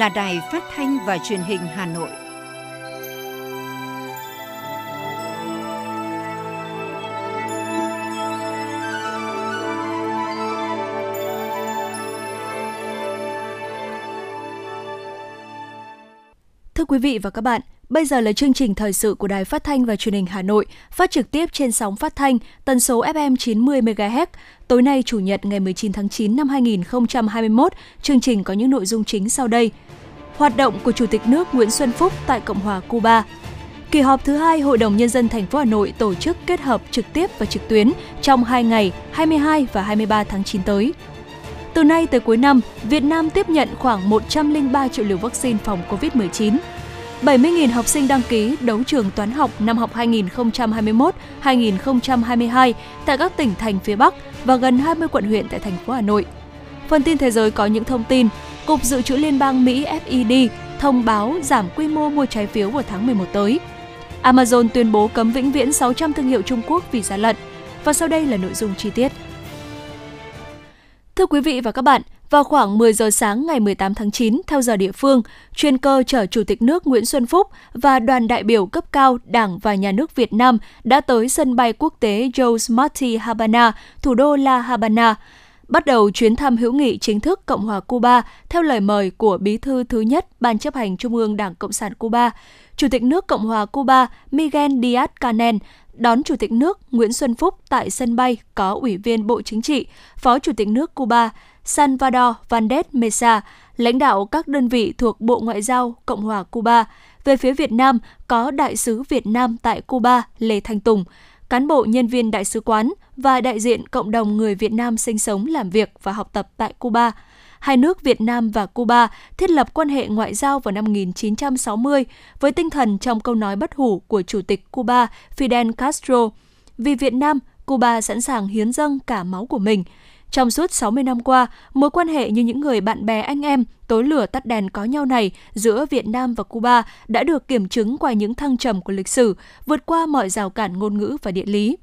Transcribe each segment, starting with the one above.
là Đài Phát thanh và Truyền hình Hà Nội. Thưa quý vị và các bạn, bây giờ là chương trình thời sự của Đài Phát thanh và Truyền hình Hà Nội, phát trực tiếp trên sóng phát thanh tần số FM 90 MHz. Tối nay chủ nhật ngày 19 tháng 9 năm 2021, chương trình có những nội dung chính sau đây. Hoạt động của Chủ tịch nước Nguyễn Xuân Phúc tại Cộng hòa Cuba. Kỳ họp thứ hai Hội đồng Nhân dân thành phố Hà Nội tổ chức kết hợp trực tiếp và trực tuyến trong 2 ngày 22 và 23 tháng 9 tới. Từ nay tới cuối năm, Việt Nam tiếp nhận khoảng 103 triệu liều vaccine phòng COVID-19. 70.000 học sinh đăng ký đấu trường toán học năm học 2021-2022 tại các tỉnh thành phía Bắc và gần 20 quận huyện tại thành phố Hà Nội. Phần tin thế giới có những thông tin, Cục Dự trữ Liên bang Mỹ FED thông báo giảm quy mô mua trái phiếu vào tháng 11 tới. Amazon tuyên bố cấm vĩnh viễn 600 thương hiệu Trung Quốc vì gian lận. Và sau đây là nội dung chi tiết. Thưa quý vị và các bạn, vào khoảng 10 giờ sáng ngày 18 tháng 9 theo giờ địa phương, chuyên cơ chở Chủ tịch nước Nguyễn Xuân Phúc và đoàn đại biểu cấp cao Đảng và Nhà nước Việt Nam đã tới sân bay quốc tế Jose Marti Habana, thủ đô La Habana, bắt đầu chuyến thăm hữu nghị chính thức Cộng hòa Cuba theo lời mời của Bí thư thứ nhất Ban chấp hành Trung ương Đảng Cộng sản Cuba, Chủ tịch nước Cộng hòa Cuba Miguel Díaz-Canel đón Chủ tịch nước Nguyễn Xuân Phúc tại sân bay có Ủy viên Bộ Chính trị, Phó Chủ tịch nước Cuba Salvador Vandes Mesa, lãnh đạo các đơn vị thuộc Bộ Ngoại giao Cộng hòa Cuba. Về phía Việt Nam có Đại sứ Việt Nam tại Cuba Lê Thanh Tùng, cán bộ nhân viên đại sứ quán và đại diện cộng đồng người Việt Nam sinh sống, làm việc và học tập tại Cuba. Hai nước Việt Nam và Cuba thiết lập quan hệ ngoại giao vào năm 1960 với tinh thần trong câu nói bất hủ của Chủ tịch Cuba Fidel Castro. Vì Việt Nam, Cuba sẵn sàng hiến dâng cả máu của mình. Trong suốt 60 năm qua, mối quan hệ như những người bạn bè anh em, tối lửa tắt đèn có nhau này giữa Việt Nam và Cuba đã được kiểm chứng qua những thăng trầm của lịch sử, vượt qua mọi rào cản ngôn ngữ và địa lý.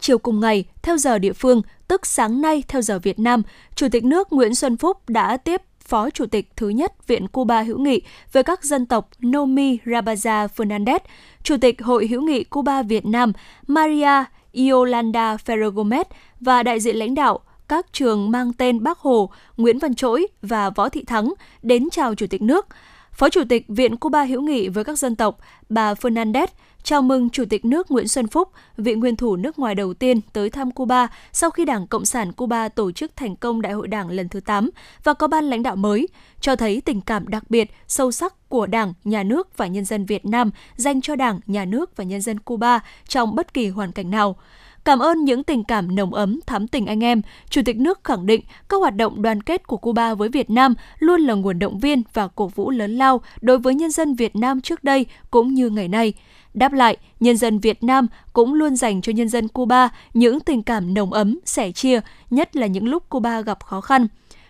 Chiều cùng ngày, theo giờ địa phương, tức sáng nay theo giờ Việt Nam, Chủ tịch nước Nguyễn Xuân Phúc đã tiếp Phó Chủ tịch thứ nhất Viện Cuba hữu nghị về các dân tộc Nomi Rabaza Fernandez, Chủ tịch Hội hữu nghị Cuba Việt Nam Maria Yolanda Ferragomez và đại diện lãnh đạo các trường mang tên Bác Hồ, Nguyễn Văn Trỗi và Võ Thị Thắng đến chào Chủ tịch nước. Phó Chủ tịch Viện Cuba hữu nghị với các dân tộc, bà Fernandez chào mừng Chủ tịch nước Nguyễn Xuân Phúc, vị nguyên thủ nước ngoài đầu tiên tới thăm Cuba sau khi Đảng Cộng sản Cuba tổ chức thành công Đại hội Đảng lần thứ 8 và có ban lãnh đạo mới, cho thấy tình cảm đặc biệt, sâu sắc của Đảng, Nhà nước và nhân dân Việt Nam dành cho Đảng, Nhà nước và nhân dân Cuba trong bất kỳ hoàn cảnh nào. Cảm ơn những tình cảm nồng ấm, thắm tình anh em, Chủ tịch nước khẳng định các hoạt động đoàn kết của Cuba với Việt Nam luôn là nguồn động viên và cổ vũ lớn lao đối với nhân dân Việt Nam trước đây cũng như ngày nay. Đáp lại, nhân dân Việt Nam cũng luôn dành cho nhân dân Cuba những tình cảm nồng ấm, sẻ chia, nhất là những lúc Cuba gặp khó khăn.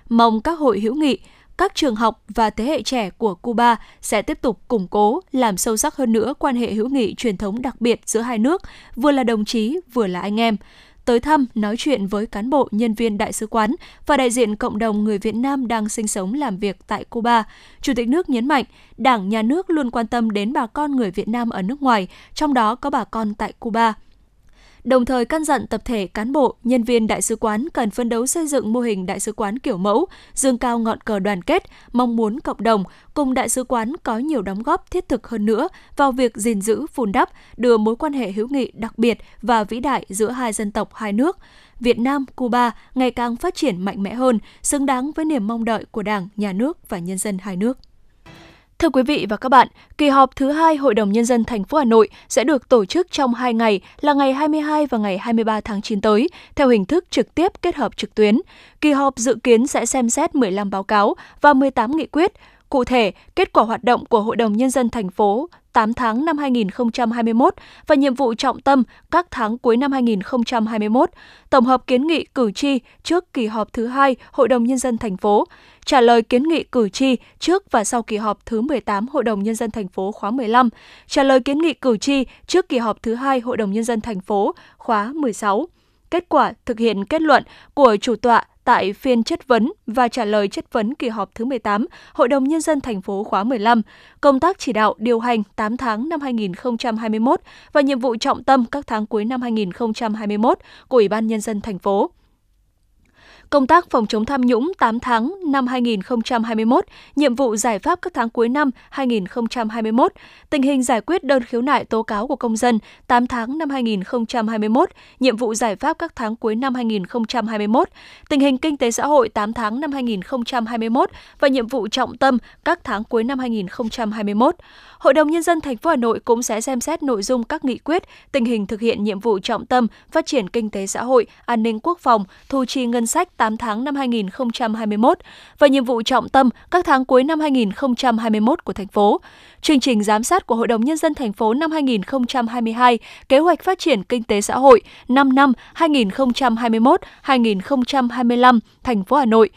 Mong các hội hữu nghị, các trường học và thế hệ trẻ của Cuba sẽ tiếp tục củng cố, làm sâu sắc hơn nữa quan hệ hữu nghị truyền thống đặc biệt giữa hai nước, vừa là đồng chí, vừa là anh em tới thăm, nói chuyện với cán bộ, nhân viên đại sứ quán và đại diện cộng đồng người Việt Nam đang sinh sống làm việc tại Cuba. Chủ tịch nước nhấn mạnh, Đảng, Nhà nước luôn quan tâm đến bà con người Việt Nam ở nước ngoài, trong đó có bà con tại Cuba đồng thời căn dặn tập thể cán bộ, nhân viên đại sứ quán cần phấn đấu xây dựng mô hình đại sứ quán kiểu mẫu, dương cao ngọn cờ đoàn kết, mong muốn cộng đồng cùng đại sứ quán có nhiều đóng góp thiết thực hơn nữa vào việc gìn giữ, vun đắp, đưa mối quan hệ hữu nghị đặc biệt và vĩ đại giữa hai dân tộc hai nước. Việt Nam, Cuba ngày càng phát triển mạnh mẽ hơn, xứng đáng với niềm mong đợi của Đảng, Nhà nước và nhân dân hai nước. Thưa quý vị và các bạn, kỳ họp thứ hai Hội đồng Nhân dân thành phố Hà Nội sẽ được tổ chức trong hai ngày là ngày 22 và ngày 23 tháng 9 tới, theo hình thức trực tiếp kết hợp trực tuyến. Kỳ họp dự kiến sẽ xem xét 15 báo cáo và 18 nghị quyết, Cụ thể, kết quả hoạt động của Hội đồng Nhân dân thành phố 8 tháng năm 2021 và nhiệm vụ trọng tâm các tháng cuối năm 2021, tổng hợp kiến nghị cử tri trước kỳ họp thứ hai Hội đồng Nhân dân thành phố, trả lời kiến nghị cử tri trước và sau kỳ họp thứ 18 Hội đồng Nhân dân thành phố khóa 15, trả lời kiến nghị cử tri trước kỳ họp thứ hai Hội đồng Nhân dân thành phố khóa 16 kết quả thực hiện kết luận của chủ tọa tại phiên chất vấn và trả lời chất vấn kỳ họp thứ 18 Hội đồng Nhân dân thành phố khóa 15, công tác chỉ đạo điều hành 8 tháng năm 2021 và nhiệm vụ trọng tâm các tháng cuối năm 2021 của Ủy ban Nhân dân thành phố công tác phòng chống tham nhũng 8 tháng năm 2021, nhiệm vụ giải pháp các tháng cuối năm 2021, tình hình giải quyết đơn khiếu nại tố cáo của công dân 8 tháng năm 2021, nhiệm vụ giải pháp các tháng cuối năm 2021, tình hình kinh tế xã hội 8 tháng năm 2021 và nhiệm vụ trọng tâm các tháng cuối năm 2021. Hội đồng nhân dân thành phố Hà Nội cũng sẽ xem xét nội dung các nghị quyết, tình hình thực hiện nhiệm vụ trọng tâm phát triển kinh tế xã hội, an ninh quốc phòng, thu chi ngân sách 8 tháng năm 2021 và nhiệm vụ trọng tâm các tháng cuối năm 2021 của thành phố. Chương trình giám sát của Hội đồng Nhân dân thành phố năm 2022, kế hoạch phát triển kinh tế xã hội 5 năm 2021-2025 thành phố Hà Nội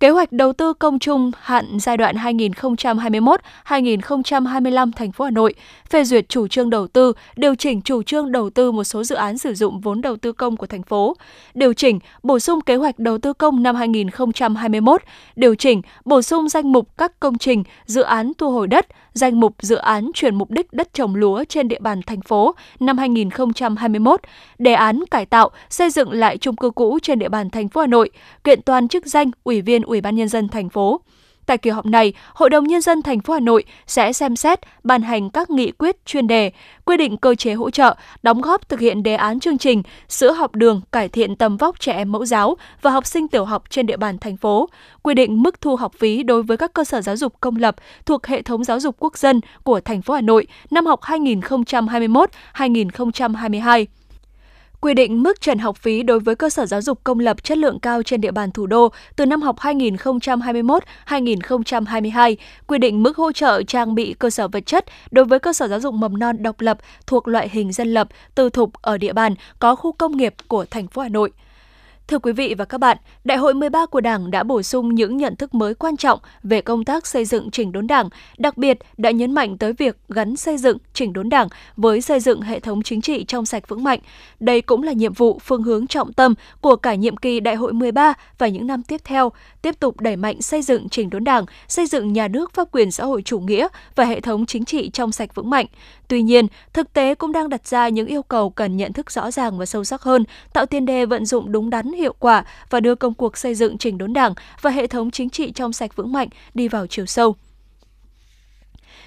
Kế hoạch đầu tư công trung hạn giai đoạn 2021-2025 thành phố Hà Nội phê duyệt chủ trương đầu tư, điều chỉnh chủ trương đầu tư một số dự án sử dụng vốn đầu tư công của thành phố, điều chỉnh, bổ sung kế hoạch đầu tư công năm 2021, điều chỉnh, bổ sung danh mục các công trình, dự án thu hồi đất, danh mục dự án chuyển mục đích đất trồng lúa trên địa bàn thành phố năm 2021, đề án cải tạo, xây dựng lại chung cư cũ trên địa bàn thành phố Hà Nội, kiện toàn chức danh Ủy viên Ủy ban nhân dân thành phố. Tại kỳ họp này, Hội đồng nhân dân thành phố Hà Nội sẽ xem xét ban hành các nghị quyết chuyên đề, quy định cơ chế hỗ trợ, đóng góp thực hiện đề án chương trình sữa học đường cải thiện tầm vóc trẻ em mẫu giáo và học sinh tiểu học trên địa bàn thành phố, quy định mức thu học phí đối với các cơ sở giáo dục công lập thuộc hệ thống giáo dục quốc dân của thành phố Hà Nội năm học 2021-2022 quy định mức trần học phí đối với cơ sở giáo dục công lập chất lượng cao trên địa bàn thủ đô từ năm học 2021-2022, quy định mức hỗ trợ trang bị cơ sở vật chất đối với cơ sở giáo dục mầm non độc lập thuộc loại hình dân lập, tư thục ở địa bàn có khu công nghiệp của thành phố Hà Nội. Thưa quý vị và các bạn, Đại hội 13 của Đảng đã bổ sung những nhận thức mới quan trọng về công tác xây dựng chỉnh đốn Đảng, đặc biệt đã nhấn mạnh tới việc gắn xây dựng chỉnh đốn Đảng với xây dựng hệ thống chính trị trong sạch vững mạnh. Đây cũng là nhiệm vụ phương hướng trọng tâm của cả nhiệm kỳ Đại hội 13 và những năm tiếp theo, tiếp tục đẩy mạnh xây dựng chỉnh đốn Đảng, xây dựng nhà nước pháp quyền xã hội chủ nghĩa và hệ thống chính trị trong sạch vững mạnh. Tuy nhiên, thực tế cũng đang đặt ra những yêu cầu cần nhận thức rõ ràng và sâu sắc hơn, tạo tiền đề vận dụng đúng đắn hiệu quả và đưa công cuộc xây dựng chỉnh đốn Đảng và hệ thống chính trị trong sạch vững mạnh đi vào chiều sâu.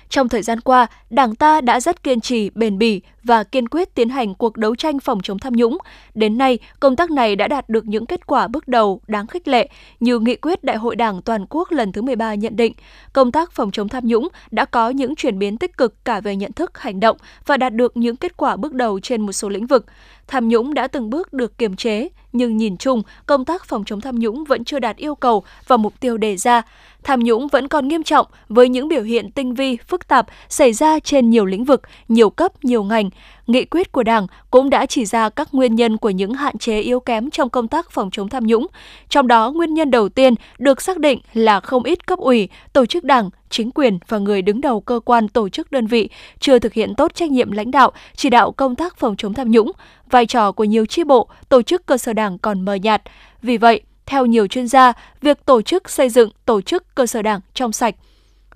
Trong thời gian qua, Đảng ta đã rất kiên trì, bền bỉ và kiên quyết tiến hành cuộc đấu tranh phòng chống tham nhũng. Đến nay, công tác này đã đạt được những kết quả bước đầu đáng khích lệ như nghị quyết Đại hội Đảng toàn quốc lần thứ 13 nhận định, công tác phòng chống tham nhũng đã có những chuyển biến tích cực cả về nhận thức, hành động và đạt được những kết quả bước đầu trên một số lĩnh vực. Tham nhũng đã từng bước được kiềm chế, nhưng nhìn chung, công tác phòng chống tham nhũng vẫn chưa đạt yêu cầu và mục tiêu đề ra. Tham nhũng vẫn còn nghiêm trọng với những biểu hiện tinh vi, phức tạp xảy ra trên nhiều lĩnh vực, nhiều cấp, nhiều ngành. Nghị quyết của Đảng cũng đã chỉ ra các nguyên nhân của những hạn chế yếu kém trong công tác phòng chống tham nhũng. Trong đó, nguyên nhân đầu tiên được xác định là không ít cấp ủy, tổ chức đảng, chính quyền và người đứng đầu cơ quan tổ chức đơn vị chưa thực hiện tốt trách nhiệm lãnh đạo, chỉ đạo công tác phòng chống tham nhũng. Vai trò của nhiều chi bộ, tổ chức cơ sở đảng còn mờ nhạt. Vì vậy, theo nhiều chuyên gia, việc tổ chức xây dựng tổ chức cơ sở đảng trong sạch,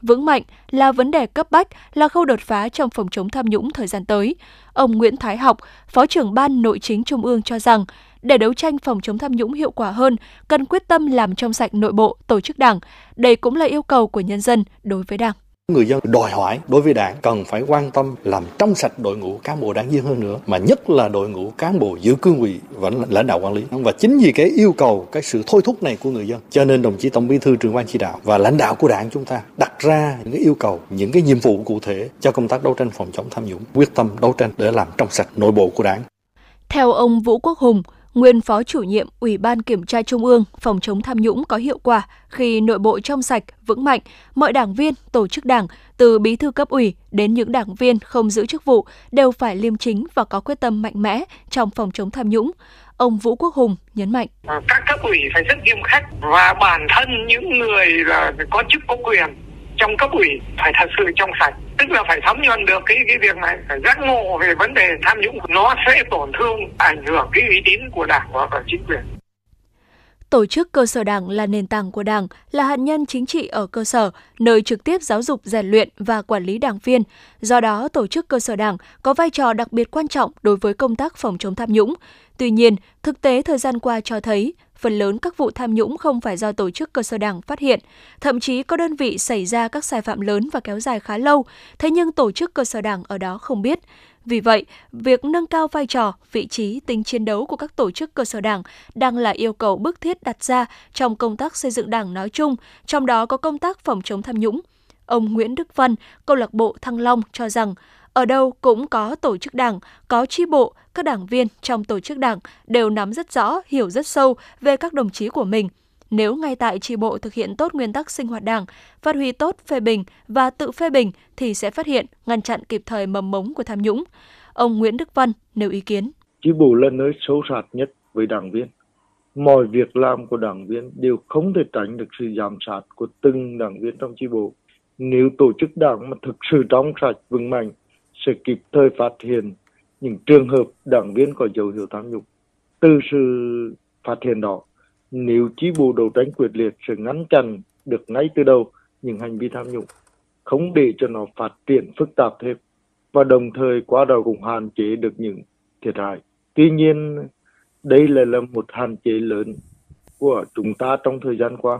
vững mạnh là vấn đề cấp bách, là khâu đột phá trong phòng chống tham nhũng thời gian tới. Ông Nguyễn Thái Học, Phó trưởng Ban Nội chính Trung ương cho rằng, để đấu tranh phòng chống tham nhũng hiệu quả hơn, cần quyết tâm làm trong sạch nội bộ tổ chức đảng. Đây cũng là yêu cầu của nhân dân đối với đảng. Người dân đòi hỏi đối với đảng cần phải quan tâm làm trong sạch đội ngũ cán bộ đảng viên hơn nữa, mà nhất là đội ngũ cán bộ giữ cương vị và lãnh đạo quản lý. Và chính vì cái yêu cầu, cái sự thôi thúc này của người dân, cho nên đồng chí Tổng Bí thư trưởng ban chỉ đạo và lãnh đạo của đảng chúng ta đặt ra những cái yêu cầu, những cái nhiệm vụ cụ thể cho công tác đấu tranh phòng chống tham nhũng, quyết tâm đấu tranh để làm trong sạch nội bộ của đảng. Theo ông Vũ Quốc Hùng, nguyên phó chủ nhiệm Ủy ban Kiểm tra Trung ương phòng chống tham nhũng có hiệu quả khi nội bộ trong sạch, vững mạnh, mọi đảng viên, tổ chức đảng, từ bí thư cấp ủy đến những đảng viên không giữ chức vụ đều phải liêm chính và có quyết tâm mạnh mẽ trong phòng chống tham nhũng. Ông Vũ Quốc Hùng nhấn mạnh. Các cấp ủy phải rất nghiêm khắc và bản thân những người là có chức có quyền trong cấp ủy phải thật sự trong sạch tức là phải thấm nhuần được cái cái việc này phải giác ngộ về vấn đề tham nhũng nó sẽ tổn thương ảnh hưởng cái uy tín của đảng và chính quyền Tổ chức cơ sở đảng là nền tảng của đảng, là hạt nhân chính trị ở cơ sở, nơi trực tiếp giáo dục, rèn luyện và quản lý đảng viên. Do đó, tổ chức cơ sở đảng có vai trò đặc biệt quan trọng đối với công tác phòng chống tham nhũng. Tuy nhiên, thực tế thời gian qua cho thấy, phần lớn các vụ tham nhũng không phải do tổ chức cơ sở đảng phát hiện, thậm chí có đơn vị xảy ra các sai phạm lớn và kéo dài khá lâu, thế nhưng tổ chức cơ sở đảng ở đó không biết. Vì vậy, việc nâng cao vai trò, vị trí, tính chiến đấu của các tổ chức cơ sở đảng đang là yêu cầu bức thiết đặt ra trong công tác xây dựng đảng nói chung, trong đó có công tác phòng chống tham nhũng. Ông Nguyễn Đức Văn, câu lạc bộ Thăng Long cho rằng, ở đâu cũng có tổ chức đảng, có chi bộ, các đảng viên trong tổ chức đảng đều nắm rất rõ, hiểu rất sâu về các đồng chí của mình – nếu ngay tại chi bộ thực hiện tốt nguyên tắc sinh hoạt đảng, phát huy tốt phê bình và tự phê bình thì sẽ phát hiện, ngăn chặn kịp thời mầm mống của tham nhũng. Ông Nguyễn Đức Văn nêu ý kiến. Chi bộ là nơi sâu sát nhất với đảng viên. Mọi việc làm của đảng viên đều không thể tránh được sự giám sát của từng đảng viên trong chi bộ. Nếu tổ chức đảng mà thực sự trong sạch vững mạnh sẽ kịp thời phát hiện những trường hợp đảng viên có dấu hiệu tham nhũng. Từ sự phát hiện đó, nếu chi bộ đấu tranh quyết liệt sẽ ngăn chặn được ngay từ đầu những hành vi tham nhũng, không để cho nó phát triển phức tạp thêm và đồng thời qua đó cũng hạn chế được những thiệt hại. Tuy nhiên, đây lại là một hạn chế lớn của chúng ta trong thời gian qua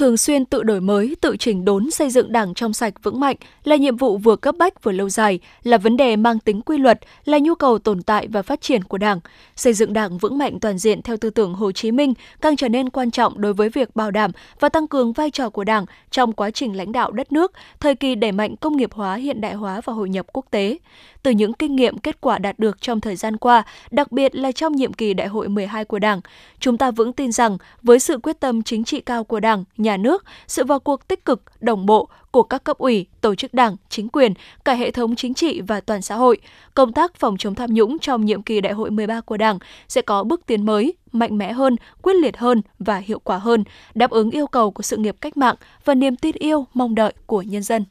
thường xuyên tự đổi mới, tự chỉnh đốn xây dựng Đảng trong sạch vững mạnh là nhiệm vụ vừa cấp bách vừa lâu dài, là vấn đề mang tính quy luật, là nhu cầu tồn tại và phát triển của Đảng. Xây dựng Đảng vững mạnh toàn diện theo tư tưởng Hồ Chí Minh càng trở nên quan trọng đối với việc bảo đảm và tăng cường vai trò của Đảng trong quá trình lãnh đạo đất nước, thời kỳ đẩy mạnh công nghiệp hóa, hiện đại hóa và hội nhập quốc tế. Từ những kinh nghiệm kết quả đạt được trong thời gian qua, đặc biệt là trong nhiệm kỳ Đại hội 12 của Đảng, chúng ta vững tin rằng với sự quyết tâm chính trị cao của Đảng, nhà nước, sự vào cuộc tích cực, đồng bộ của các cấp ủy, tổ chức đảng, chính quyền, cả hệ thống chính trị và toàn xã hội, công tác phòng chống tham nhũng trong nhiệm kỳ đại hội 13 của Đảng sẽ có bước tiến mới, mạnh mẽ hơn, quyết liệt hơn và hiệu quả hơn, đáp ứng yêu cầu của sự nghiệp cách mạng và niềm tin yêu, mong đợi của nhân dân.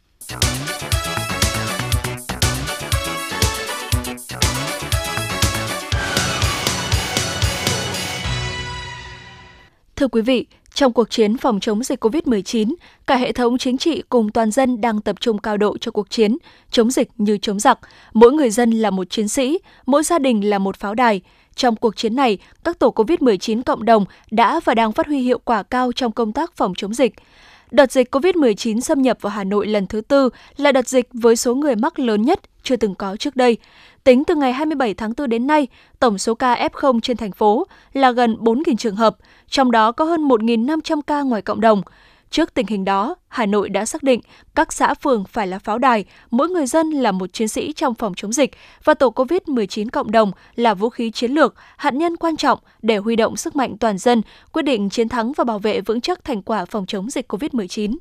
Thưa quý vị, trong cuộc chiến phòng chống dịch COVID-19, cả hệ thống chính trị cùng toàn dân đang tập trung cao độ cho cuộc chiến, chống dịch như chống giặc. Mỗi người dân là một chiến sĩ, mỗi gia đình là một pháo đài. Trong cuộc chiến này, các tổ COVID-19 cộng đồng đã và đang phát huy hiệu quả cao trong công tác phòng chống dịch. Đợt dịch COVID-19 xâm nhập vào Hà Nội lần thứ tư là đợt dịch với số người mắc lớn nhất chưa từng có trước đây. Tính từ ngày 27 tháng 4 đến nay, tổng số ca F0 trên thành phố là gần 4.000 trường hợp, trong đó có hơn 1.500 ca ngoài cộng đồng. Trước tình hình đó, Hà Nội đã xác định các xã phường phải là pháo đài, mỗi người dân là một chiến sĩ trong phòng chống dịch và tổ COVID-19 cộng đồng là vũ khí chiến lược, hạt nhân quan trọng để huy động sức mạnh toàn dân, quyết định chiến thắng và bảo vệ vững chắc thành quả phòng chống dịch COVID-19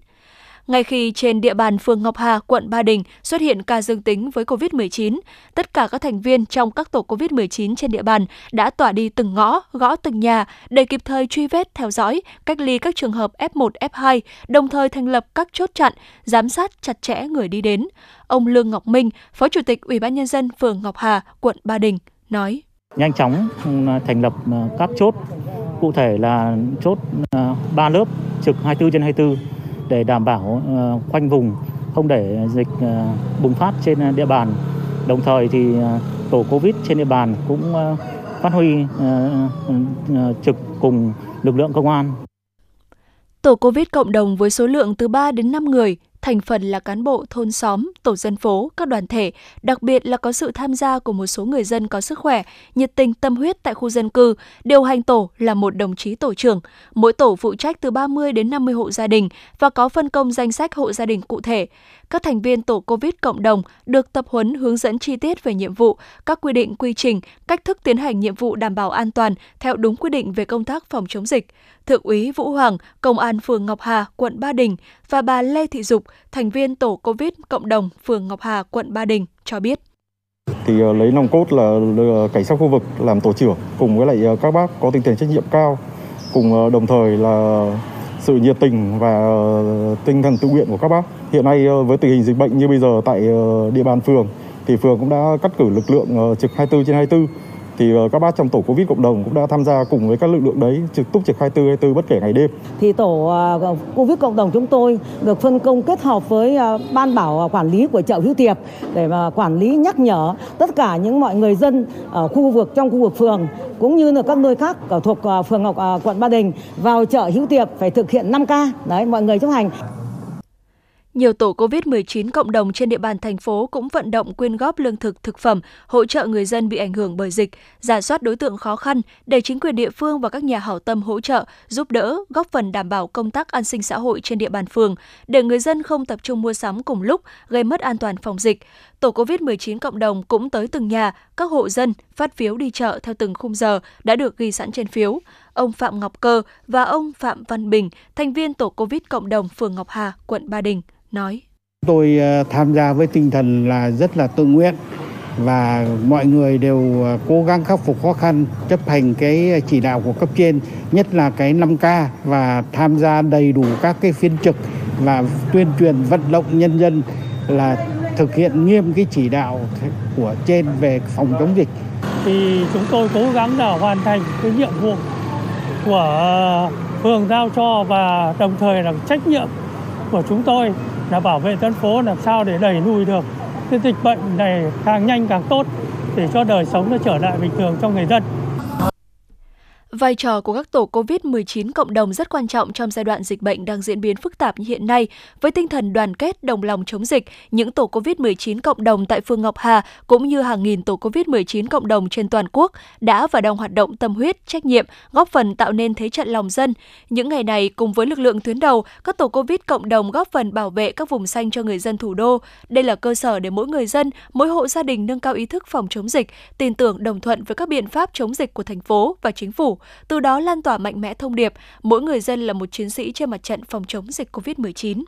ngay khi trên địa bàn phường Ngọc Hà, quận Ba Đình xuất hiện ca dương tính với COVID-19. Tất cả các thành viên trong các tổ COVID-19 trên địa bàn đã tỏa đi từng ngõ, gõ từng nhà để kịp thời truy vết, theo dõi, cách ly các trường hợp F1, F2, đồng thời thành lập các chốt chặn, giám sát chặt chẽ người đi đến. Ông Lương Ngọc Minh, Phó Chủ tịch Ủy ban nhân dân phường Ngọc Hà, quận Ba Đình nói: Nhanh chóng ừ, thành lập ờ, các chốt cụ thể là chốt ờ, 3 lớp trực 24 trên 24 để đảm bảo ờ, khoanh vùng, không để dịch ờ, bùng phát trên ờ, địa bàn. Đồng thời thì tổ Covid trên địa bàn cũng phát huy trực cùng lực lượng công an. Tổ Covid cộng đồng với số lượng từ 3 đến 5 người thành phần là cán bộ thôn xóm, tổ dân phố, các đoàn thể, đặc biệt là có sự tham gia của một số người dân có sức khỏe, nhiệt tình tâm huyết tại khu dân cư, điều hành tổ là một đồng chí tổ trưởng. Mỗi tổ phụ trách từ 30 đến 50 hộ gia đình và có phân công danh sách hộ gia đình cụ thể. Các thành viên tổ COVID cộng đồng được tập huấn hướng dẫn chi tiết về nhiệm vụ, các quy định quy trình, cách thức tiến hành nhiệm vụ đảm bảo an toàn theo đúng quy định về công tác phòng chống dịch. Thượng úy Vũ Hoàng, Công an phường Ngọc Hà, quận Ba Đình và bà Lê Thị Dục, thành viên tổ COVID cộng đồng phường Ngọc Hà, quận Ba Đình cho biết thì ờ, lấy nòng cốt là cảnh sát khu vực làm tổ trưởng cùng với lại ờ, các bác có tinh thần trách nhiệm cao cùng ờ, đồng thời là sự nhiệt tình và ờ, tinh thần tự nguyện của các bác. Hiện nay ờ, với tình hình dịch bệnh như bây giờ tại ờ, địa bàn phường thì phường cũng đã cắt cử lực lượng trực 24 trên 24 thì ờ, các bác trong tổ Covid cộng đồng cũng đã tham gia cùng với các lực lượng đấy trực túc trực 24 24 bất kể ngày đêm. Thì tổ ờ, Covid cộng đồng chúng tôi được phân công kết hợp với ờ, ban bảo quản lý của chợ Hữu Tiệp để mà quản lý, nhắc nhở tất cả những mọi người dân ở khu vực, trong khu vực phường cũng như là các nơi khác ở thuộc phường Ngọc quận Ba Đình vào chợ Hữu Tiệp phải thực hiện 5K. Đấy, mọi người chấp hành. Nhiều tổ COVID-19 cộng đồng trên địa bàn thành phố cũng vận động quyên góp lương thực, thực phẩm, hỗ trợ người dân bị ảnh hưởng bởi dịch, giả soát đối tượng khó khăn để chính quyền địa phương và các nhà hảo tâm hỗ trợ, giúp đỡ, góp phần đảm bảo công tác an sinh xã hội trên địa bàn phường, để người dân không tập trung mua sắm cùng lúc, gây mất an toàn phòng dịch. Tổ COVID-19 cộng đồng cũng tới từng nhà, các hộ dân phát phiếu đi chợ theo từng khung giờ đã được ghi sẵn trên phiếu. Ông Phạm Ngọc Cơ và ông Phạm Văn Bình, thành viên tổ COVID cộng đồng phường Ngọc Hà, quận Ba Đình, nói. Tôi ờ, tham gia với tinh thần là rất là tự nguyện và mọi người đều ờ, cố gắng khắc phục khó khăn, chấp hành cái chỉ đạo của cấp trên, nhất là cái 5K và tham gia đầy đủ các cái phiên trực và tuyên truyền vận động nhân dân là thực hiện nghiêm cái chỉ đạo của trên về phòng chống dịch. Thì chúng tôi cố gắng là hoàn thành cái nhiệm vụ của ờ, phường giao cho và đồng thời là trách nhiệm của chúng tôi là bảo vệ dân phố làm sao để đẩy lùi được cái dịch bệnh này càng nhanh càng tốt để cho đời sống nó trở lại bình thường cho người dân. Vai trò của các tổ COVID-19 cộng đồng rất quan trọng trong giai đoạn dịch bệnh đang diễn biến phức tạp như hiện nay. Với tinh thần đoàn kết, đồng lòng chống dịch, những tổ COVID-19 cộng đồng tại phường Ngọc Hà cũng như hàng nghìn tổ COVID-19 cộng đồng trên toàn quốc đã và đang hoạt động tâm huyết, trách nhiệm, góp phần tạo nên thế trận lòng dân. Những ngày này, cùng với lực lượng tuyến đầu, các tổ COVID cộng đồng góp phần bảo vệ các vùng xanh cho người dân thủ đô. Đây là cơ sở để mỗi người dân, mỗi hộ gia đình nâng cao ý thức phòng chống dịch, tin tưởng đồng thuận với các biện pháp chống dịch của thành phố và chính phủ từ đó lan tỏa mạnh mẽ thông điệp mỗi người dân là một chiến sĩ trên mặt trận phòng chống dịch COVID-19.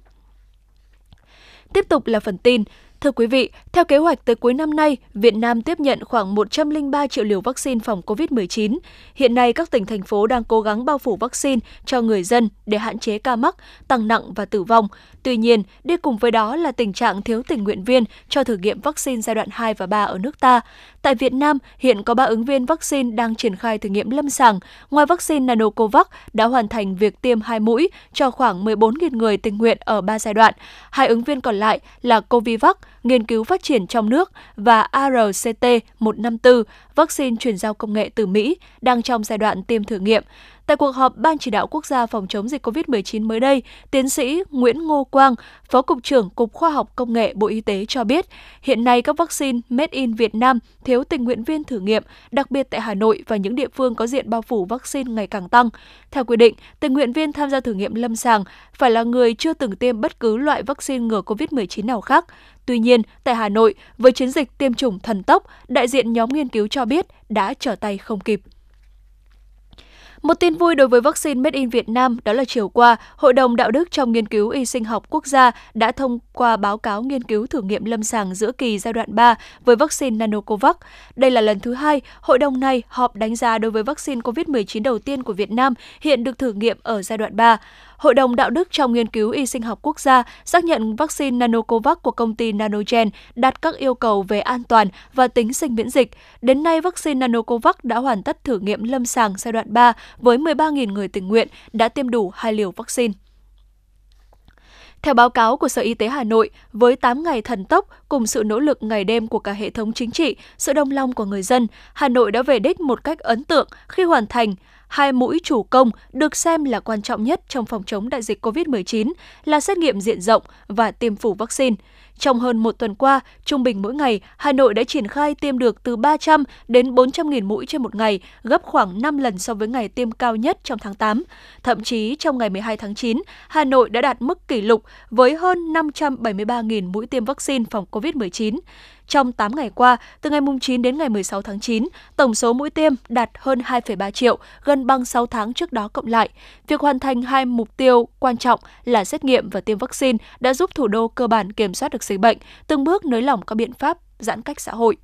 Tiếp tục là phần tin. Thưa quý vị, theo kế hoạch tới cuối năm nay, Việt Nam tiếp nhận khoảng 103 triệu liều vaccine phòng COVID-19. Hiện nay, các tỉnh, thành phố đang cố gắng bao phủ vaccine cho người dân để hạn chế ca mắc, tăng nặng và tử vong. Tuy nhiên, đi cùng với đó là tình trạng thiếu tình nguyện viên cho thử nghiệm vaccine giai đoạn 2 và 3 ở nước ta. Tại Việt Nam, hiện có 3 ứng viên vaccine đang triển khai thử nghiệm lâm sàng. Ngoài vaccine Nanocovax đã hoàn thành việc tiêm hai mũi cho khoảng 14.000 người tình nguyện ở 3 giai đoạn. Hai ứng viên còn lại là Covivac, nghiên cứu phát triển trong nước và ARCT-154, vaccine chuyển giao công nghệ từ Mỹ, đang trong giai đoạn tiêm thử nghiệm. Tại cuộc họp Ban chỉ đạo quốc gia phòng chống dịch COVID-19 mới đây, tiến sĩ Nguyễn Ngô Quang, Phó Cục trưởng Cục Khoa học Công nghệ Bộ Y tế cho biết, hiện nay các vaccine made in Việt Nam thiếu tình nguyện viên thử nghiệm, đặc biệt tại Hà Nội và những địa phương có diện bao phủ vaccine ngày càng tăng. Theo quy định, tình nguyện viên tham gia thử nghiệm lâm sàng phải là người chưa từng tiêm bất cứ loại vaccine ngừa COVID-19 nào khác. Tuy nhiên, tại Hà Nội, với chiến dịch tiêm chủng thần tốc, đại diện nhóm nghiên cứu cho biết đã trở tay không kịp. Một tin vui đối với vaccine Made in Việt Nam đó là chiều qua, Hội đồng Đạo đức trong Nghiên cứu Y sinh học quốc gia đã thông qua báo cáo nghiên cứu thử nghiệm lâm sàng giữa kỳ giai đoạn 3 với vaccine Nanocovax. Đây là lần thứ hai hội đồng này họp đánh giá đối với vaccine COVID-19 đầu tiên của Việt Nam hiện được thử nghiệm ở giai đoạn 3. Hội đồng đạo đức trong nghiên cứu y sinh học quốc gia xác nhận vaccine Nanocovax của công ty Nanogen đạt các yêu cầu về an toàn và tính sinh miễn dịch. Đến nay, vaccine Nanocovax đã hoàn tất thử nghiệm lâm sàng giai đoạn 3 với 13.000 người tình nguyện đã tiêm đủ hai liều vaccine. Theo báo cáo của Sở Y tế Hà Nội, với 8 ngày thần tốc cùng sự nỗ lực ngày đêm của cả hệ thống chính trị, sự đồng lòng của người dân, Hà Nội đã về đích một cách ấn tượng khi hoàn thành hai mũi chủ công được xem là quan trọng nhất trong phòng chống đại dịch COVID-19 là xét nghiệm diện rộng và tiêm phủ vaccine. Trong hơn một tuần qua, trung bình mỗi ngày, Hà Nội đã triển khai tiêm được từ 300 đến 400 nghìn mũi trên một ngày, gấp khoảng 5 lần so với ngày tiêm cao nhất trong tháng 8. Thậm chí trong ngày 12 tháng 9, Hà Nội đã đạt mức kỷ lục với hơn 573 nghìn mũi tiêm vaccine phòng COVID-19. Trong 8 ngày qua, từ ngày 9 đến ngày 16 tháng 9, tổng số mũi tiêm đạt hơn 2,3 triệu, gần bằng 6 tháng trước đó cộng lại. Việc hoàn thành hai mục tiêu quan trọng là xét nghiệm và tiêm vaccine đã giúp thủ đô cơ bản kiểm soát được dịch bệnh, từng bước nới lỏng các biện pháp giãn cách xã hội.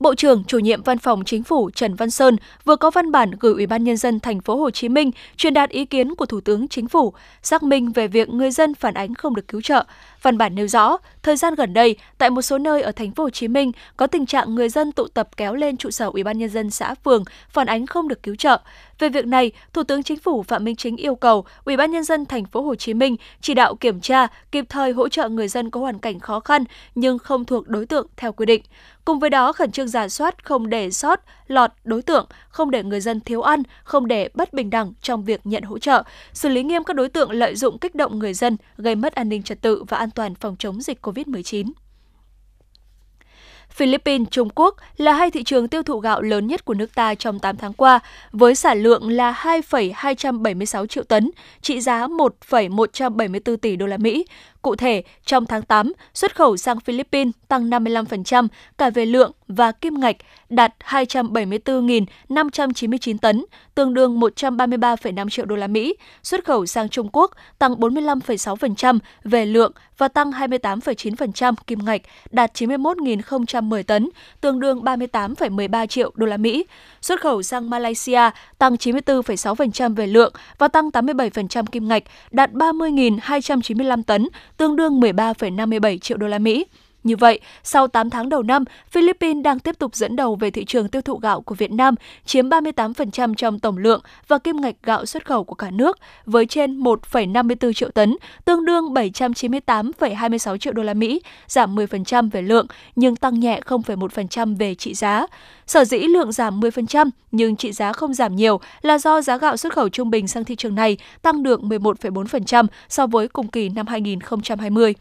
Bộ trưởng chủ nhiệm Văn phòng Chính phủ Trần Văn Sơn vừa có văn bản gửi Ủy ban nhân dân thành phố Hồ Chí Minh truyền đạt ý kiến của Thủ tướng Chính phủ xác minh về việc người dân phản ánh không được cứu trợ. Văn bản nêu rõ, thời gian gần đây, tại một số nơi ở thành phố Hồ Chí Minh có tình trạng người dân tụ tập kéo lên trụ sở Ủy ban nhân dân xã phường phản ánh không được cứu trợ. Về việc này, Thủ tướng Chính phủ Phạm Minh Chính yêu cầu Ủy ban nhân dân thành phố Hồ Chí Minh chỉ đạo kiểm tra, kịp thời hỗ trợ người dân có hoàn cảnh khó khăn nhưng không thuộc đối tượng theo quy định. Cùng với đó, khẩn trương giả soát không để sót lọt đối tượng, không để người dân thiếu ăn, không để bất bình đẳng trong việc nhận hỗ trợ, xử lý nghiêm các đối tượng lợi dụng kích động người dân, gây mất an ninh trật tự và an toàn phòng chống dịch COVID-19. Philippines, Trung Quốc là hai thị trường tiêu thụ gạo lớn nhất của nước ta trong 8 tháng qua, với sản lượng là 2,276 triệu tấn, trị giá 1,174 tỷ đô la Mỹ. Cụ thể, trong tháng 8, xuất khẩu sang Philippines tăng 55% cả về lượng và kim ngạch, đạt 274.599 tấn, tương đương 133,5 triệu đô la Mỹ. Xuất khẩu sang Trung Quốc tăng 45,6% về lượng và tăng 28,9% kim ngạch, đạt 91.010 tấn, tương đương 38,13 triệu đô la Mỹ. Xuất khẩu sang Malaysia tăng 94,6% về lượng và tăng 87% kim ngạch, đạt 30.295 tấn, tương đương 13,57 triệu đô la Mỹ. Như vậy, sau 8 tháng đầu năm, Philippines đang tiếp tục dẫn đầu về thị trường tiêu thụ gạo của Việt Nam, chiếm 38% trong tổng lượng và kim ngạch gạo xuất khẩu của cả nước với trên 1,54 triệu tấn, tương đương 798,26 triệu đô la Mỹ, giảm 10% về lượng nhưng tăng nhẹ 0,1% về trị giá. Sở dĩ lượng giảm 10% nhưng trị giá không giảm nhiều là do giá gạo xuất khẩu trung bình sang thị trường này tăng được 11,4% so với cùng kỳ năm 2020.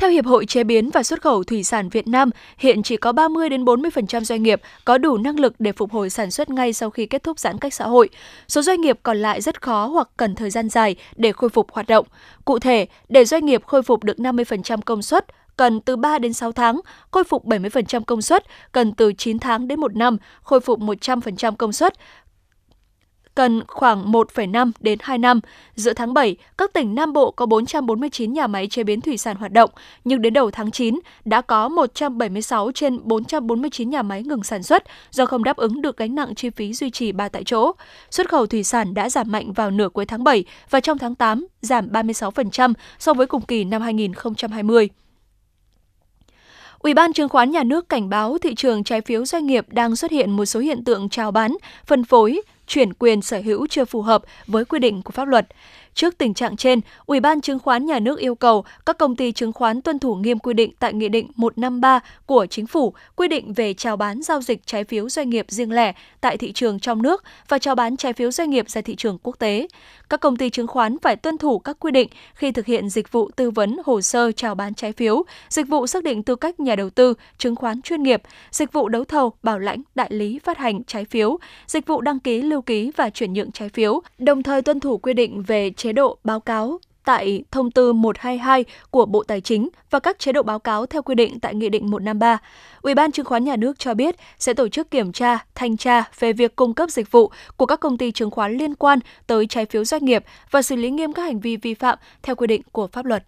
Theo Hiệp hội Chế biến và Xuất khẩu Thủy sản Việt Nam, hiện chỉ có 30 đến 40% doanh nghiệp có đủ năng lực để phục hồi sản xuất ngay sau khi kết thúc giãn cách xã hội. Số doanh nghiệp còn lại rất khó hoặc cần thời gian dài để khôi phục hoạt động. Cụ thể, để doanh nghiệp khôi phục được 50% công suất, cần từ 3 đến 6 tháng, khôi phục 70% công suất, cần từ 9 tháng đến 1 năm, khôi phục 100% công suất, cần khoảng 1,5 đến 2 năm. Giữa tháng 7, các tỉnh Nam Bộ có 449 nhà máy chế biến thủy sản hoạt động, nhưng đến đầu tháng 9 đã có 176 trên 449 nhà máy ngừng sản xuất do không đáp ứng được gánh nặng chi phí duy trì ba tại chỗ. Xuất khẩu thủy sản đã giảm mạnh vào nửa cuối tháng 7 và trong tháng 8 giảm 36% so với cùng kỳ năm 2020. Ủy ban chứng khoán nhà nước cảnh báo thị trường trái phiếu doanh nghiệp đang xuất hiện một số hiện tượng chào bán, phân phối, chuyển quyền sở hữu chưa phù hợp với quy định của pháp luật. Trước tình trạng trên, Ủy ban Chứng khoán Nhà nước yêu cầu các công ty chứng khoán tuân thủ nghiêm quy định tại Nghị định 153 của Chính phủ quy định về chào bán giao dịch trái phiếu doanh nghiệp riêng lẻ tại thị trường trong nước và chào bán trái phiếu doanh nghiệp ra thị trường quốc tế. Các công ty chứng khoán phải tuân thủ các quy định khi thực hiện dịch vụ tư vấn hồ sơ chào bán trái phiếu, dịch vụ xác định tư cách nhà đầu tư, chứng khoán chuyên nghiệp, dịch vụ đấu thầu, bảo lãnh, đại lý phát hành trái phiếu, dịch vụ đăng ký lưu ký và chuyển nhượng trái phiếu, đồng thời tuân thủ quy định về chế độ báo cáo tại thông tư 122 của Bộ Tài chính và các chế độ báo cáo theo quy định tại Nghị định 153. Ủy ban Chứng khoán Nhà nước cho biết sẽ tổ chức kiểm tra, thanh tra về việc cung cấp dịch vụ của các công ty chứng khoán liên quan tới trái phiếu doanh nghiệp và xử lý nghiêm các hành vi vi phạm theo quy định của pháp luật.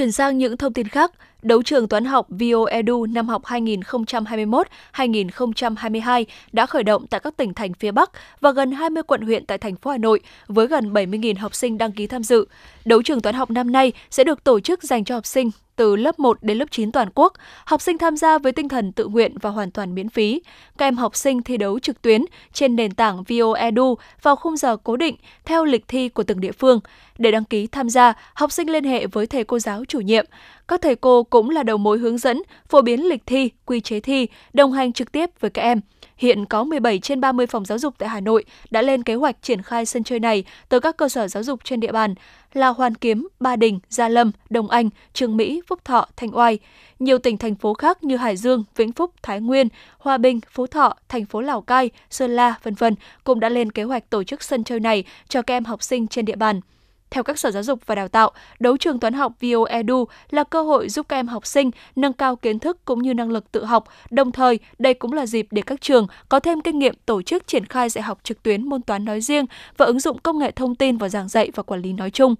Chuyển sang những thông tin khác, đấu trường toán học VOEDU năm học 2021-2022 đã khởi động tại các tỉnh thành phía Bắc và gần 20 quận huyện tại thành phố Hà Nội với gần 70.000 học sinh đăng ký tham dự. Đấu trường toán học năm nay sẽ được tổ chức dành cho học sinh từ lớp 1 đến lớp 9 toàn quốc. Học sinh tham gia với tinh thần tự nguyện và hoàn toàn miễn phí. Các em học sinh thi đấu trực tuyến trên nền tảng VOEDU vào khung giờ cố định theo lịch thi của từng địa phương. Để đăng ký tham gia, học sinh liên hệ với thầy cô giáo chủ nhiệm. Các thầy cô cũng là đầu mối hướng dẫn, phổ biến lịch thi, quy chế thi, đồng hành trực tiếp với các em. Hiện có 17 trên 30 phòng giáo dục tại Hà Nội đã lên kế hoạch triển khai sân chơi này tới các cơ sở giáo dục trên địa bàn là Hoàn Kiếm, Ba Đình, Gia Lâm, Đông Anh, Trường Mỹ, Phúc Thọ, Thanh Oai. Nhiều tỉnh thành phố khác như Hải Dương, Vĩnh Phúc, Thái Nguyên, Hòa Bình, Phú Thọ, thành phố Lào Cai, Sơn La, vân vân cũng đã lên kế hoạch tổ chức sân chơi này cho các em học sinh trên địa bàn. Theo các sở giáo dục và đào tạo, đấu trường toán học VOEDU là cơ hội giúp các em học sinh nâng cao kiến thức cũng như năng lực tự học. Đồng thời, đây cũng là dịp để các trường có thêm kinh nghiệm tổ chức triển khai dạy học trực tuyến môn toán nói riêng và ứng dụng công nghệ thông tin vào giảng dạy và quản lý nói chung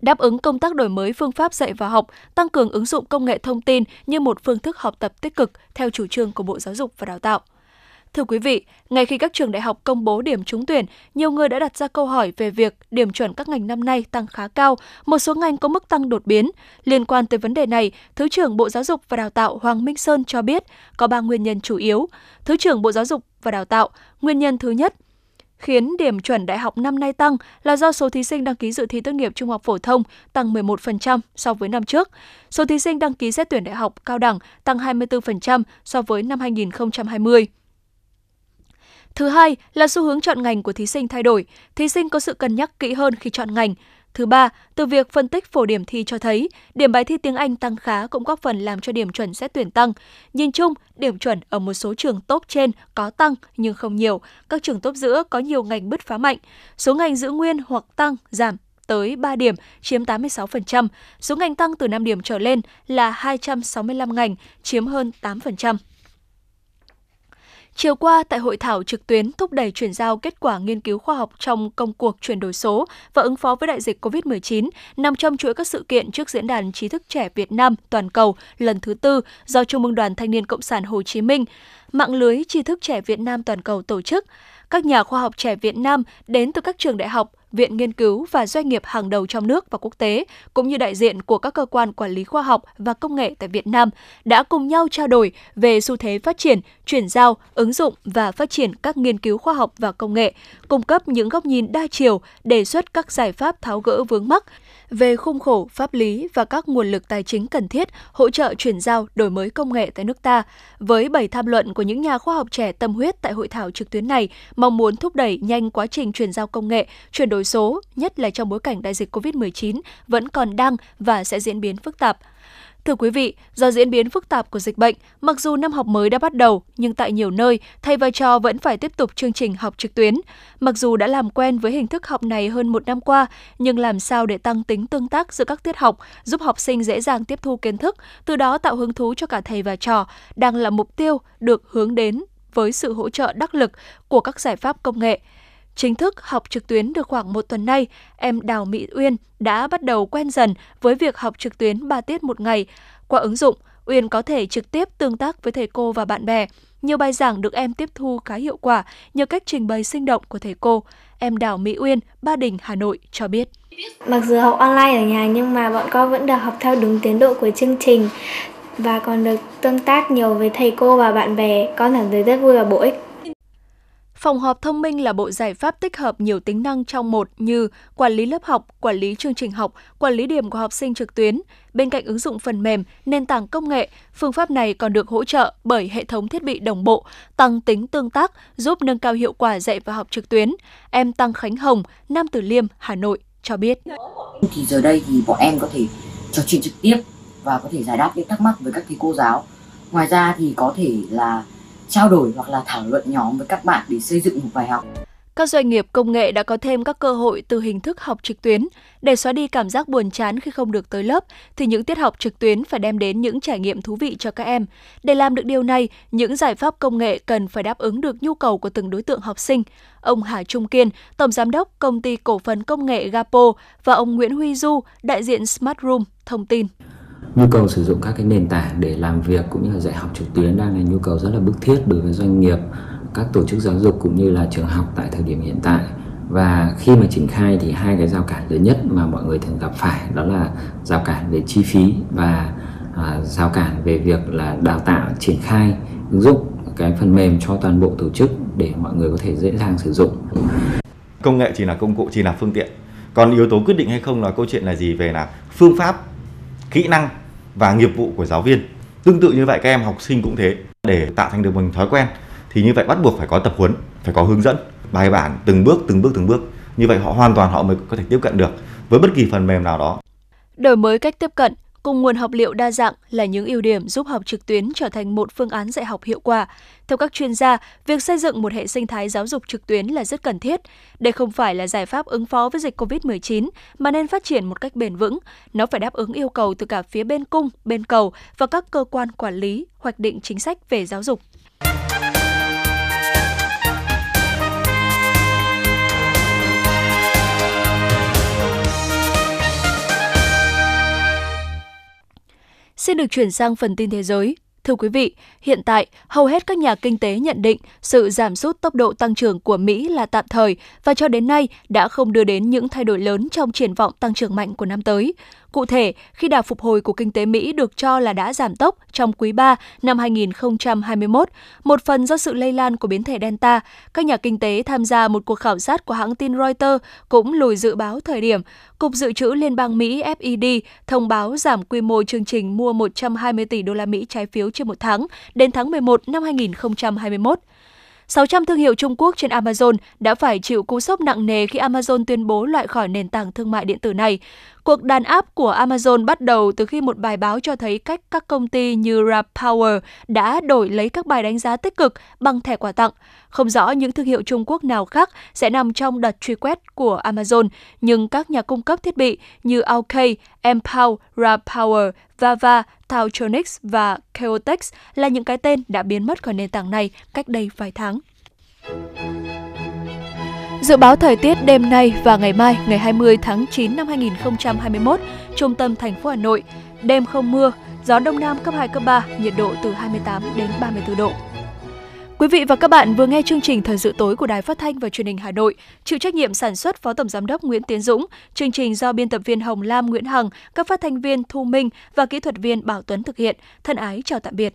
đáp ứng công tác đổi mới phương pháp dạy và học, tăng cường ứng dụng công nghệ thông tin như một phương thức học tập tích cực theo chủ trương của Bộ Giáo dục và Đào tạo. Thưa quý vị, ngay khi các trường đại học công bố điểm trúng tuyển, nhiều người đã đặt ra câu hỏi về việc điểm chuẩn các ngành năm nay tăng khá cao, một số ngành có mức tăng đột biến. Liên quan tới vấn đề này, Thứ trưởng Bộ Giáo dục và Đào tạo Hoàng Minh Sơn cho biết có ba nguyên nhân chủ yếu. Thứ trưởng Bộ Giáo dục và Đào tạo, nguyên nhân thứ nhất, khiến điểm chuẩn đại học năm nay tăng là do số thí sinh đăng ký dự thi tốt nghiệp trung học phổ thông tăng 11% so với năm trước. Số thí sinh đăng ký xét tuyển đại học cao đẳng tăng 24% so với năm 2020. Thứ hai là xu hướng chọn ngành của thí sinh thay đổi, thí sinh có sự cân nhắc kỹ hơn khi chọn ngành. Thứ ba, từ việc phân tích phổ điểm thi cho thấy, điểm bài thi tiếng Anh tăng khá cũng góp phần làm cho điểm chuẩn xét tuyển tăng. Nhìn chung, điểm chuẩn ở một số trường top trên có tăng nhưng không nhiều. Các trường top giữa có nhiều ngành bứt phá mạnh. Số ngành giữ nguyên hoặc tăng, giảm tới 3 điểm, chiếm 86%. Số ngành tăng từ 5 điểm trở lên là 265 ngành, chiếm hơn 8%. Chiều qua, tại hội thảo trực tuyến thúc đẩy chuyển giao kết quả nghiên cứu khoa học trong công cuộc chuyển đổi số và ứng phó với đại dịch COVID-19, nằm trong chuỗi các sự kiện trước Diễn đàn trí thức trẻ Việt Nam toàn cầu lần thứ tư do Trung ương Đoàn Thanh niên Cộng sản Hồ Chí Minh, mạng lưới trí thức trẻ Việt Nam toàn cầu tổ chức. Các nhà khoa học trẻ Việt Nam đến từ các trường đại học, viện nghiên cứu và doanh nghiệp hàng đầu trong nước và quốc tế, cũng như đại diện của các cơ quan quản lý khoa học và công nghệ tại Việt Nam đã cùng nhau trao đổi về xu thế phát triển, chuyển giao, ứng dụng và phát triển các nghiên cứu khoa học và công nghệ, cung cấp những góc nhìn đa chiều, đề xuất các giải pháp tháo gỡ vướng mắc, về khung khổ pháp lý và các nguồn lực tài chính cần thiết hỗ trợ chuyển giao đổi mới công nghệ tại nước ta. Với 7 tham luận của những nhà khoa học trẻ tâm huyết tại hội thảo trực tuyến này, mong muốn thúc đẩy nhanh quá trình chuyển giao công nghệ, chuyển đổi đổi số, nhất là trong bối cảnh đại dịch COVID-19 vẫn còn đang và sẽ diễn biến phức tạp. Thưa quý vị, do diễn biến phức tạp của dịch bệnh, mặc dù năm học mới đã bắt đầu, nhưng tại nhiều nơi, thầy và trò vẫn phải tiếp tục chương trình học trực tuyến. Mặc dù đã làm quen với hình thức học này hơn một năm qua, nhưng làm sao để tăng tính tương tác giữa các tiết học, giúp học sinh dễ dàng tiếp thu kiến thức, từ đó tạo hứng thú cho cả thầy và trò, đang là mục tiêu được hướng đến với sự hỗ trợ đắc lực của các giải pháp công nghệ. Chính thức học trực tuyến được khoảng một tuần nay, em Đào Mỹ Uyên đã bắt đầu quen dần với việc học trực tuyến 3 tiết một ngày. Qua ứng dụng, Uyên có thể trực tiếp tương tác với thầy cô và bạn bè. Nhiều bài giảng được em tiếp thu khá hiệu quả nhờ cách trình bày sinh động của thầy cô. Em Đào Mỹ Uyên, Ba Đình, Hà Nội cho biết. Mặc dù học online ở nhà nhưng mà bọn con vẫn được học theo đúng tiến độ của chương trình và còn được tương tác nhiều với thầy cô và bạn bè. Con cảm thấy rất vui và bổ ích. Phòng họp thông minh là bộ giải pháp tích hợp nhiều tính năng trong một như quản lý lớp học, quản lý chương trình học, quản lý điểm của học sinh trực tuyến. Bên cạnh ứng dụng phần mềm, nền tảng công nghệ, phương pháp này còn được hỗ trợ bởi hệ thống thiết bị đồng bộ, tăng tính tương tác, giúp nâng cao hiệu quả dạy và học trực tuyến. Em Tăng Khánh Hồng, Nam Từ Liêm, Hà Nội cho biết. Thì giờ đây thì bọn em có thể trò chuyện trực tiếp và có thể giải đáp những thắc mắc với các thầy cô giáo. Ngoài ra thì có thể là trao đổi hoặc là thảo luận nhóm với các bạn để xây dựng một bài học. Các doanh nghiệp công nghệ đã có thêm các cơ hội từ hình thức học trực tuyến. Để xóa đi cảm giác buồn chán khi không được tới lớp, thì những tiết học trực tuyến phải đem đến những trải nghiệm thú vị cho các em. Để làm được điều này, những giải pháp công nghệ cần phải đáp ứng được nhu cầu của từng đối tượng học sinh. Ông Hà Trung Kiên, Tổng Giám đốc Công ty Cổ phần Công nghệ Gapo và ông Nguyễn Huy Du, đại diện Smart Room, thông tin nhu cầu sử dụng các cái nền tảng để làm việc cũng như là dạy học trực tuyến đang là nhu cầu rất là bức thiết đối với doanh nghiệp các tổ chức giáo dục cũng như là trường học tại thời điểm hiện tại. Và khi mà triển khai thì hai cái rào cản lớn nhất mà mọi người thường gặp phải đó là rào cản về chi phí và à, rào cản về việc là đào tạo triển khai ứng dụng cái phần mềm cho toàn bộ tổ chức để mọi người có thể dễ dàng sử dụng. Công nghệ chỉ là công cụ chỉ là phương tiện. Còn yếu tố quyết định hay không là câu chuyện là gì về là phương pháp kỹ năng và nghiệp vụ của giáo viên. Tương tự như vậy, các em học sinh cũng thế. Để tạo thành được một thói quen thì như vậy bắt buộc phải có tập huấn, phải có hướng dẫn, bài bản, từng bước từng bước từng bước. Như vậy họ hoàn toàn họ mới có thể tiếp cận được với bất kỳ phần mềm nào đó. Đổi mới cách tiếp cận cùng nguồn học liệu đa dạng là những ưu điểm giúp học trực tuyến trở thành một phương án dạy học hiệu quả. Theo các chuyên gia, việc xây dựng một hệ sinh thái giáo dục trực tuyến là rất cần thiết. Đây không phải là giải pháp ứng phó với dịch COVID-19 mà nên phát triển một cách bền vững. Nó phải đáp ứng yêu cầu từ cả phía bên cung, bên cầu và các cơ quan quản lý, hoạch định chính sách về giáo dục. Xin được chuyển sang phần tin thế giới. Thưa quý vị, hiện tại, hầu hết các nhà kinh tế nhận định sự giảm sút tốc độ tăng trưởng của Mỹ là tạm thời và cho đến nay đã không đưa đến những thay đổi lớn trong triển vọng tăng trưởng mạnh của năm tới. Cụ thể, khi đà phục hồi của kinh tế Mỹ được cho là đã giảm tốc trong quý 3 năm 2021, một phần do sự lây lan của biến thể Delta, các nhà kinh tế tham gia một cuộc khảo sát của hãng tin Reuters cũng lùi dự báo thời điểm Cục Dự trữ Liên bang Mỹ FED thông báo giảm quy mô chương trình mua 120 tỷ đô la Mỹ trái phiếu trên một tháng đến tháng 11 năm 2021. 600 thương hiệu Trung Quốc trên Amazon đã phải chịu cú sốc nặng nề khi Amazon tuyên bố loại khỏi nền tảng thương mại điện tử này. Cuộc đàn áp của Amazon bắt đầu từ khi một bài báo cho thấy cách các công ty như Rapower đã đổi lấy các bài đánh giá tích cực bằng thẻ quà tặng. Không rõ những thương hiệu Trung Quốc nào khác sẽ nằm trong đợt truy quét của Amazon, nhưng các nhà cung cấp thiết bị như OK, Empower, Rapower, Vava, Tautronics và Keotex là những cái tên đã biến mất khỏi nền tảng này cách đây vài tháng. Dự báo thời tiết đêm nay và ngày mai, ngày 20 tháng 9 năm 2021, trung tâm thành phố Hà Nội, đêm không mưa, gió đông nam cấp 2 cấp 3, nhiệt độ từ 28 đến 34 độ. Quý vị và các bạn vừa nghe chương trình Thời sự tối của Đài Phát thanh và Truyền hình Hà Nội, chịu trách nhiệm sản xuất Phó Tổng giám đốc Nguyễn Tiến Dũng, chương trình do biên tập viên Hồng Lam Nguyễn Hằng, các phát thanh viên Thu Minh và kỹ thuật viên Bảo Tuấn thực hiện. Thân ái chào tạm biệt.